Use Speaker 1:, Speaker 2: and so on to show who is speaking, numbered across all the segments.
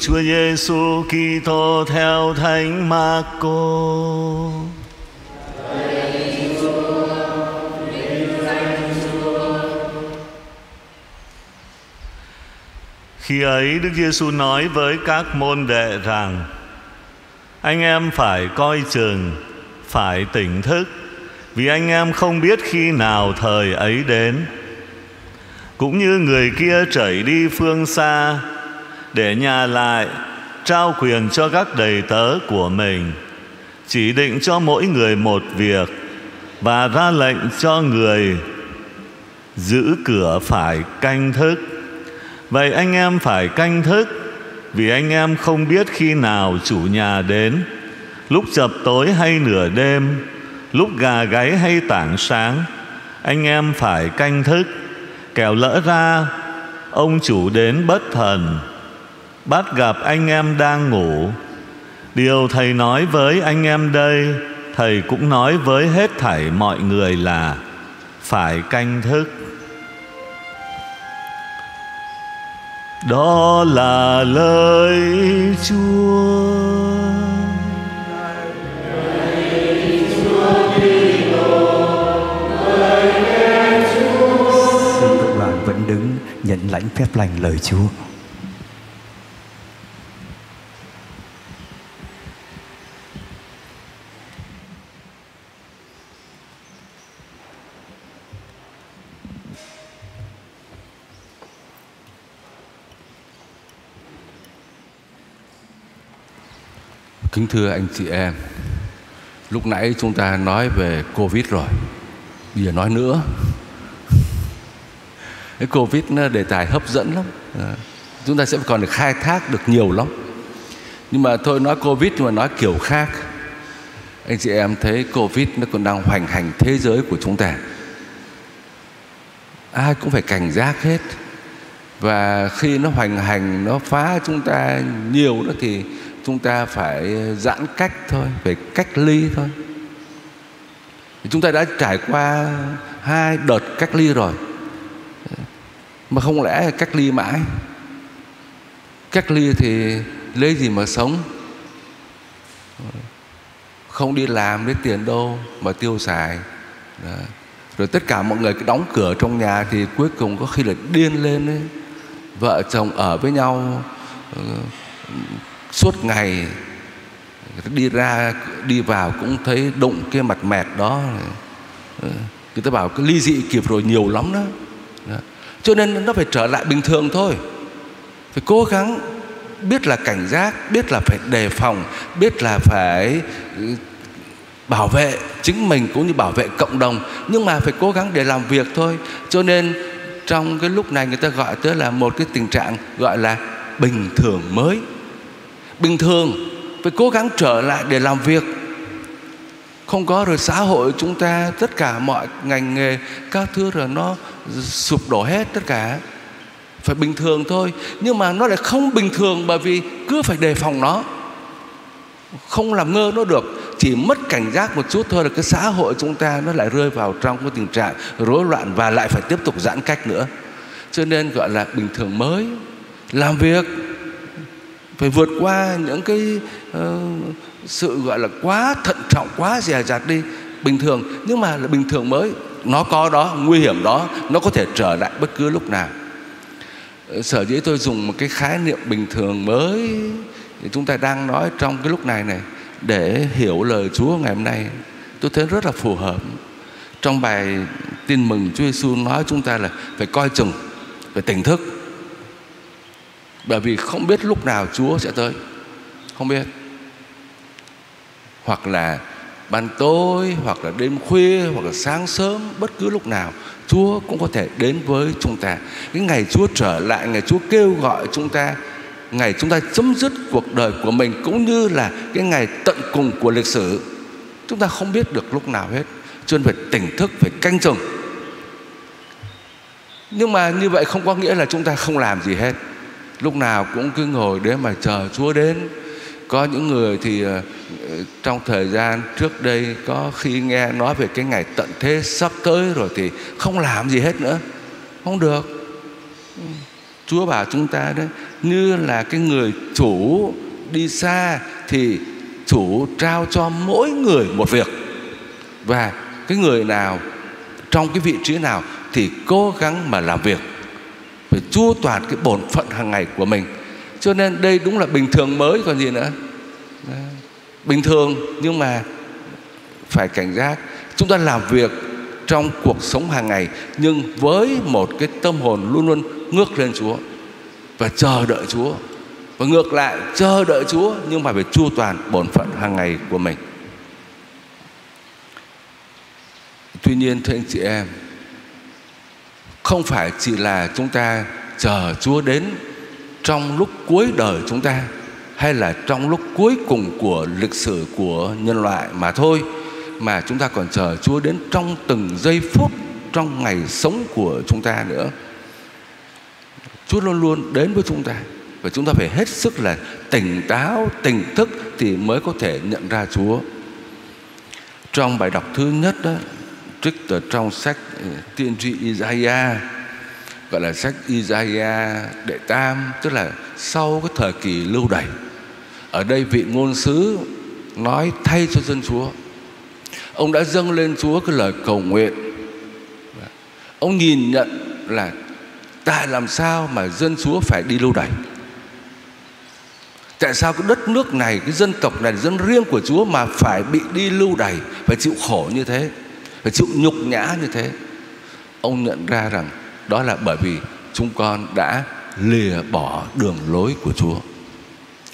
Speaker 1: Chúa Giêsu Kitô theo Thánh Marco. Khi ấy Đức Giêsu nói với các môn đệ rằng: Anh em phải coi chừng, phải tỉnh thức, vì anh em không biết khi nào thời ấy đến. Cũng như người kia chảy đi phương xa để nhà lại, trao quyền cho các đầy tớ của mình. Chỉ định cho mỗi người một việc và ra lệnh cho người giữ cửa phải canh thức. Vậy anh em phải canh thức, vì anh em không biết khi nào chủ nhà đến. Lúc chập tối hay nửa đêm, lúc gà gáy hay tảng sáng, anh em phải canh thức. Kẻo lỡ ra, ông chủ đến bất thần bắt gặp anh em đang ngủ. Điều thầy nói với anh em đây, thầy cũng nói với hết thảy mọi người là phải canh thức. Đó là lời chúa.
Speaker 2: Xin cộng đoàn vẫn đứng, nhận lãnh phép lành lời Chúa.
Speaker 3: Kính thưa anh chị em, lúc nãy chúng ta nói về Covid rồi, bây giờ nói nữa. Cái Covid nó đề tài hấp dẫn lắm, à, chúng ta sẽ còn được khai thác được nhiều lắm. Nhưng mà thôi nói Covid nhưng mà nói kiểu khác. Anh chị em thấy Covid nó còn đang hoành hành thế giới của chúng ta. Ai cũng phải cảnh giác hết. Và khi nó hoành hành, nó phá chúng ta nhiều đó thì chúng ta phải ờ, giãn cách thôi phải cách ly thôi. Chúng ta đã trải qua hai đợt cách ly rồi mà không lẽ cách ly mãi? Cách ly thì lấy gì mà sống? Không đi làm lấy tiền đâu mà tiêu xài. Đó. rồi tất cả mọi người đóng cửa trong nhà thì cuối cùng có khi là điên lên ấy, vợ chồng ở với nhau ờ, suốt ngày đi ra, đi vào cũng thấy đụng cái mặt mẹt đó. Ừ, người ta bảo cái ly dị kịp rồi nhiều lắm đó. đó. Cho nên nó phải trở lại bình thường thôi. Phải cố gắng biết là cảnh giác, biết là phải đề phòng, biết là phải ừ, bảo vệ chính mình cũng như bảo vệ cộng đồng. Nhưng mà phải cố gắng để làm việc thôi. Cho nên trong cái lúc này người ta gọi tới là một cái tình trạng gọi là bình thường mới bình thường, phải cố gắng trở lại để làm việc. Không có rồi xã hội chúng ta, tất cả mọi ngành nghề, các thứ rồi nó sụp đổ hết tất cả. Phải bình thường thôi, nhưng mà nó lại không bình thường bởi vì cứ phải đề phòng nó. Không làm ngơ nó được, chỉ mất cảnh giác một chút thôi là cái xã hội chúng ta nó lại rơi vào trong cái tình trạng rối loạn và lại phải tiếp tục giãn cách nữa. Cho nên gọi là bình thường mới, làm việc phải vượt qua những cái uh, sự gọi là quá thận trọng quá dè dặt đi. Bình thường nhưng mà là bình thường mới nó có đó nguy hiểm đó nó có thể trở lại bất cứ lúc nào. Ờ, sở dĩ tôi dùng một cái khái niệm bình thường mới thì chúng ta đang nói trong cái lúc này này để hiểu lời Chúa ngày hôm nay tôi thấy rất là phù hợp. Trong bài tin mừng Chúa Giêsu nói chúng ta là phải coi chừng phải tỉnh thức bởi vì không biết lúc nào Chúa sẽ tới. Không biết. Hoặc là ban tối, hoặc là đêm khuya, hoặc là sáng sớm, bất cứ lúc nào, Chúa cũng có thể đến với chúng ta. Cái ngày Chúa trở lại, ngày Chúa kêu gọi chúng ta, ngày chúng ta chấm dứt cuộc đời của mình, cũng như là cái ngày tận cùng của lịch sử, chúng ta không biết được lúc nào hết. Cho nên phải tỉnh thức, phải canh chừng. Nhưng mà như vậy không có nghĩa là chúng ta không làm gì hết lúc nào cũng cứ ngồi để mà chờ Chúa đến. Có những người thì ờ, trong thời gian trước đây có khi nghe nói về cái ngày tận thế sắp tới rồi thì không làm gì hết nữa. Không được. Chúa bảo chúng ta đấy như là cái người chủ đi xa thì chủ trao cho mỗi người một việc. Và cái người nào, trong cái vị trí nào thì cố gắng mà làm việc phải chu toàn cái bổn phận hàng ngày của mình. Cho nên đây đúng là bình thường mới còn gì nữa. Bình thường nhưng mà phải cảnh giác. Chúng ta làm việc trong cuộc sống hàng ngày nhưng với một cái tâm hồn luôn luôn ngước lên Chúa và chờ đợi Chúa. Và ngược lại, chờ đợi Chúa nhưng mà phải chu toàn bổn phận hàng ngày của mình. Tuy nhiên, thưa anh chị em không phải chỉ là chúng ta chờ Chúa đến trong lúc cuối đời chúng ta hay là trong lúc cuối cùng của lịch sử của nhân loại mà thôi mà chúng ta còn chờ Chúa đến trong từng giây phút trong ngày sống của chúng ta nữa. Chúa luôn luôn đến với chúng ta và chúng ta phải hết sức là tỉnh táo, tỉnh thức thì mới có thể nhận ra Chúa. Trong bài đọc thứ nhất đó, trích từ trong sách ừ, tiên tri Isaiah, gọi là sách Isaiah đệ tam, tức là sau cái thời kỳ lưu đày. Ở đây vị ngôn sứ nói thay cho dân Chúa. Ông đã dâng lên Chúa cái lời cầu nguyện. Ông nhìn nhận là tại làm sao mà dân Chúa phải đi lưu đày? Tại sao cái đất nước này, cái dân tộc này dân riêng của Chúa mà phải bị đi lưu đày, phải chịu khổ như thế? Phải chịu nhục nhã như thế. Ông nhận ra rằng đó là bởi vì chúng con đã lìa bỏ đường lối của Chúa.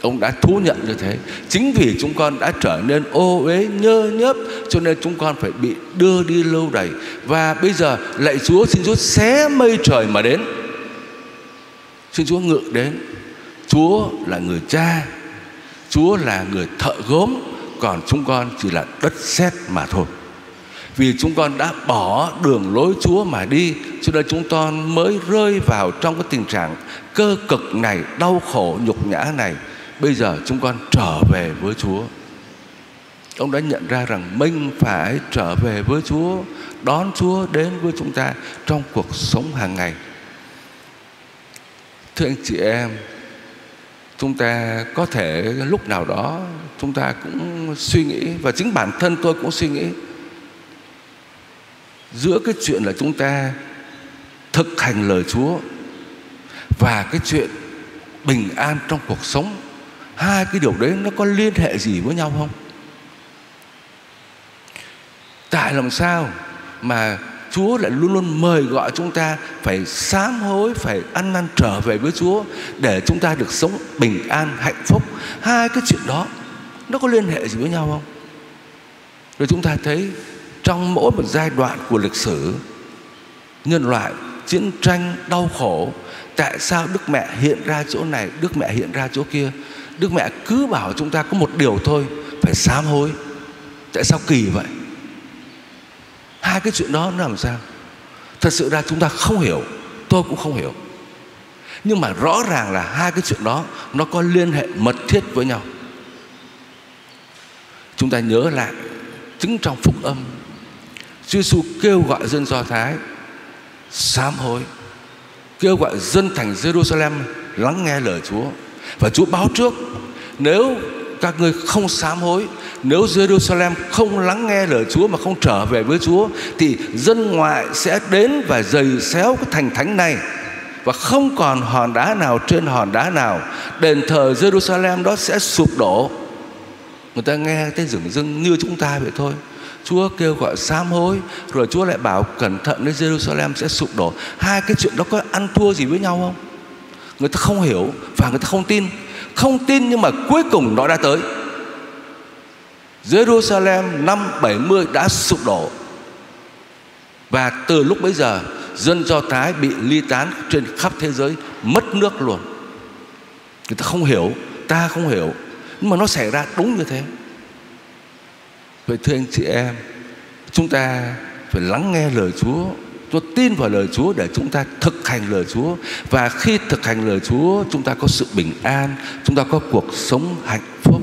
Speaker 3: Ông đã thú nhận như thế. Chính vì chúng con đã trở nên ô uế, nhơ nhớp, cho nên chúng con phải bị đưa đi lâu đầy và bây giờ lạy chúa, xin chúa xé mây trời mà đến. Xin chúa ngự đến. Chúa là người cha, chúa là người thợ gốm, còn chúng con chỉ là đất sét mà thôi vì chúng con đã bỏ đường lối Chúa mà đi, cho nên chúng con mới rơi vào trong cái tình trạng cơ cực này, đau khổ, nhục nhã này. Bây giờ chúng con trở về với Chúa. Ông đã nhận ra rằng mình phải trở về với Chúa, đón Chúa đến với chúng ta trong cuộc sống hàng ngày. Thưa anh chị em, chúng ta có thể lúc nào đó chúng ta cũng suy nghĩ và chính bản thân tôi cũng suy nghĩ giữa cái chuyện là chúng ta thực hành lời Chúa và cái chuyện bình an trong cuộc sống hai cái điều đấy nó có liên hệ gì với nhau không tại làm sao mà Chúa lại luôn luôn mời gọi chúng ta phải sám hối, phải ăn năn trở về với Chúa để chúng ta được sống bình an, hạnh phúc. Hai cái chuyện đó nó có liên hệ gì với nhau không? Rồi chúng ta thấy trong mỗi một giai đoạn của lịch sử nhân loại chiến tranh đau khổ tại sao Đức Mẹ hiện ra chỗ này, Đức Mẹ hiện ra chỗ kia? Đức mẹ cứ bảo chúng ta có một điều thôi Phải sám hối. Tại sao kỳ vậy? Hai cái chuyện đó nó làm sao? Thật sự ra chúng ta không hiểu Tôi cũng không hiểu. Nhưng mà rõ ràng là hai cái chuyện đó Nó có liên hệ mật thiết với nhau. Chúng ta nhớ lại Chứng trong phúc âm Chúa Giêsu kêu gọi dân Do Thái sám hối, kêu gọi dân thành Jerusalem lắng nghe lời Chúa. Và Chúa báo trước, nếu các ngươi không sám hối, nếu Jerusalem không lắng nghe lời Chúa mà không trở về với Chúa, thì dân ngoại sẽ đến và giày xéo cái thành thánh này. Và không còn hòn đá nào trên hòn đá nào, đền thờ Jerusalem đó sẽ sụp đổ. Người ta nghe tên rừng rưng như chúng ta vậy thôi. Chúa kêu gọi sám hối, rồi Chúa lại bảo cẩn thận đến Jerusalem sẽ sụp đổ. Hai cái chuyện đó có ăn thua gì với nhau không? Người ta không hiểu và người ta không tin. Không tin nhưng mà cuối cùng nó đã tới. Jerusalem năm 70 đã sụp đổ. Và từ lúc bấy giờ, dân Do Thái bị ly tán trên khắp thế giới, mất nước luôn. Người ta không hiểu, ta không hiểu. Nhưng mà nó xảy ra đúng như thế. Vậy thưa anh chị em, chúng ta phải lắng nghe lời Chúa Chúa tin vào lời Chúa để chúng ta thực hành lời Chúa và khi thực hành lời Chúa chúng ta có sự bình an, chúng ta có cuộc sống hạnh phúc.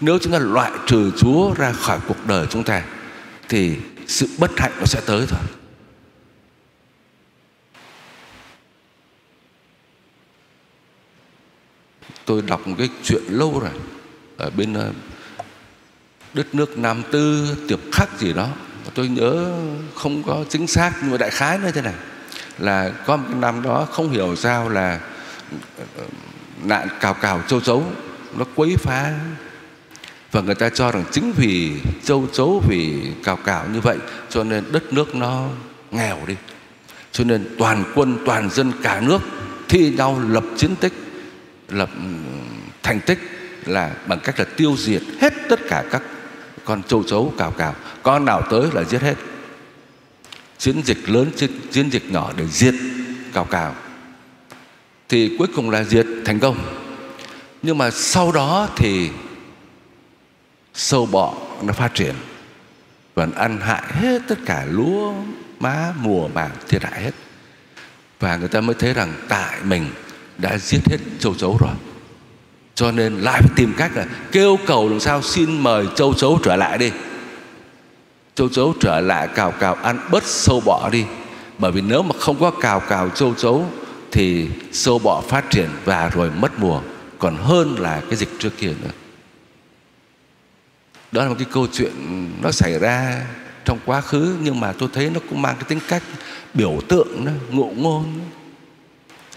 Speaker 3: Nếu chúng ta loại trừ Chúa ra khỏi cuộc đời chúng ta thì sự bất hạnh nó sẽ tới thôi. Tôi đọc một cái chuyện lâu rồi ở bên ờ, đất nước Nam Tư, Tiệp Khắc gì đó. Tôi nhớ không có chính xác, nhưng mà đại khái như thế này. Là có một cái năm đó không hiểu sao là ờ, nạn cào cào châu chấu, nó quấy phá. Và người ta cho rằng chính vì châu chấu, vì cào cào như vậy, cho nên đất nước nó nghèo đi. Cho nên toàn quân, toàn dân cả nước thi nhau lập chiến tích, lập thành tích là bằng cách là tiêu diệt hết tất cả các con châu chấu cào cào. Con nào tới là giết hết. Chiến dịch lớn chiến, dịch nhỏ để diệt cào cào. Thì cuối cùng là diệt thành công. Nhưng mà sau đó thì sâu bọ nó phát triển. Và ăn hại hết tất cả lúa má mùa màng thiệt hại hết. Và người ta mới thấy rằng tại mình đã giết hết châu chấu rồi cho nên lại phải tìm cách là kêu cầu làm sao xin mời châu chấu trở lại đi. Châu chấu trở lại cào cào ăn bớt sâu bọ đi. Bởi vì nếu mà không có cào cào châu chấu thì sâu bọ phát triển và rồi mất mùa. Còn hơn là cái dịch trước kia nữa. Đó là một cái câu chuyện nó xảy ra trong quá khứ nhưng mà tôi thấy nó cũng mang cái tính cách biểu tượng đó, ngụ ngôn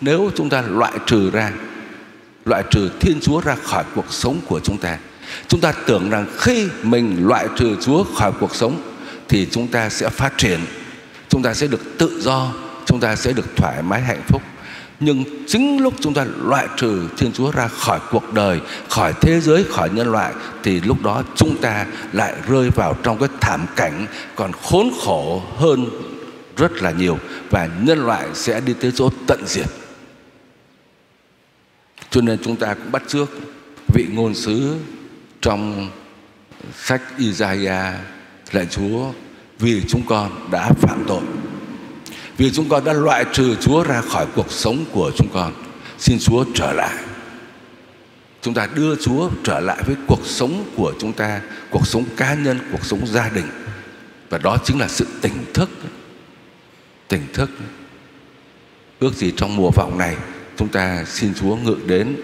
Speaker 3: nếu chúng ta loại trừ ra loại trừ thiên chúa ra khỏi cuộc sống của chúng ta chúng ta tưởng rằng khi mình loại trừ chúa khỏi cuộc sống thì chúng ta sẽ phát triển chúng ta sẽ được tự do chúng ta sẽ được thoải mái hạnh phúc nhưng chính lúc chúng ta loại trừ Thiên Chúa ra khỏi cuộc đời, khỏi thế giới, khỏi nhân loại thì lúc đó chúng ta lại rơi vào trong cái thảm cảnh còn khốn khổ hơn rất là nhiều và nhân loại sẽ đi tới chỗ tận diệt. Cho nên chúng ta cũng bắt trước vị ngôn sứ trong sách Isaiah lạy Chúa vì chúng con đã phạm tội. Vì chúng con đã loại trừ Chúa ra khỏi cuộc sống của chúng con Xin Chúa trở lại. Chúng ta đưa Chúa trở lại với cuộc sống của chúng ta Cuộc sống cá nhân, cuộc sống gia đình. Và đó chính là sự tỉnh thức. Tỉnh thức. Ước gì trong mùa vọng này Chúng ta xin Chúa ngự đến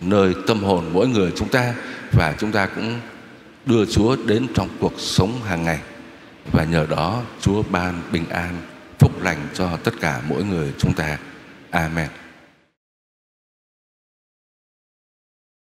Speaker 3: Nơi tâm hồn mỗi người chúng ta Và chúng ta cũng đưa Chúa đến trong cuộc sống hàng ngày Và nhờ đó, Chúa ban bình an, phúc lành cho tất cả mỗi người chúng ta. Amen.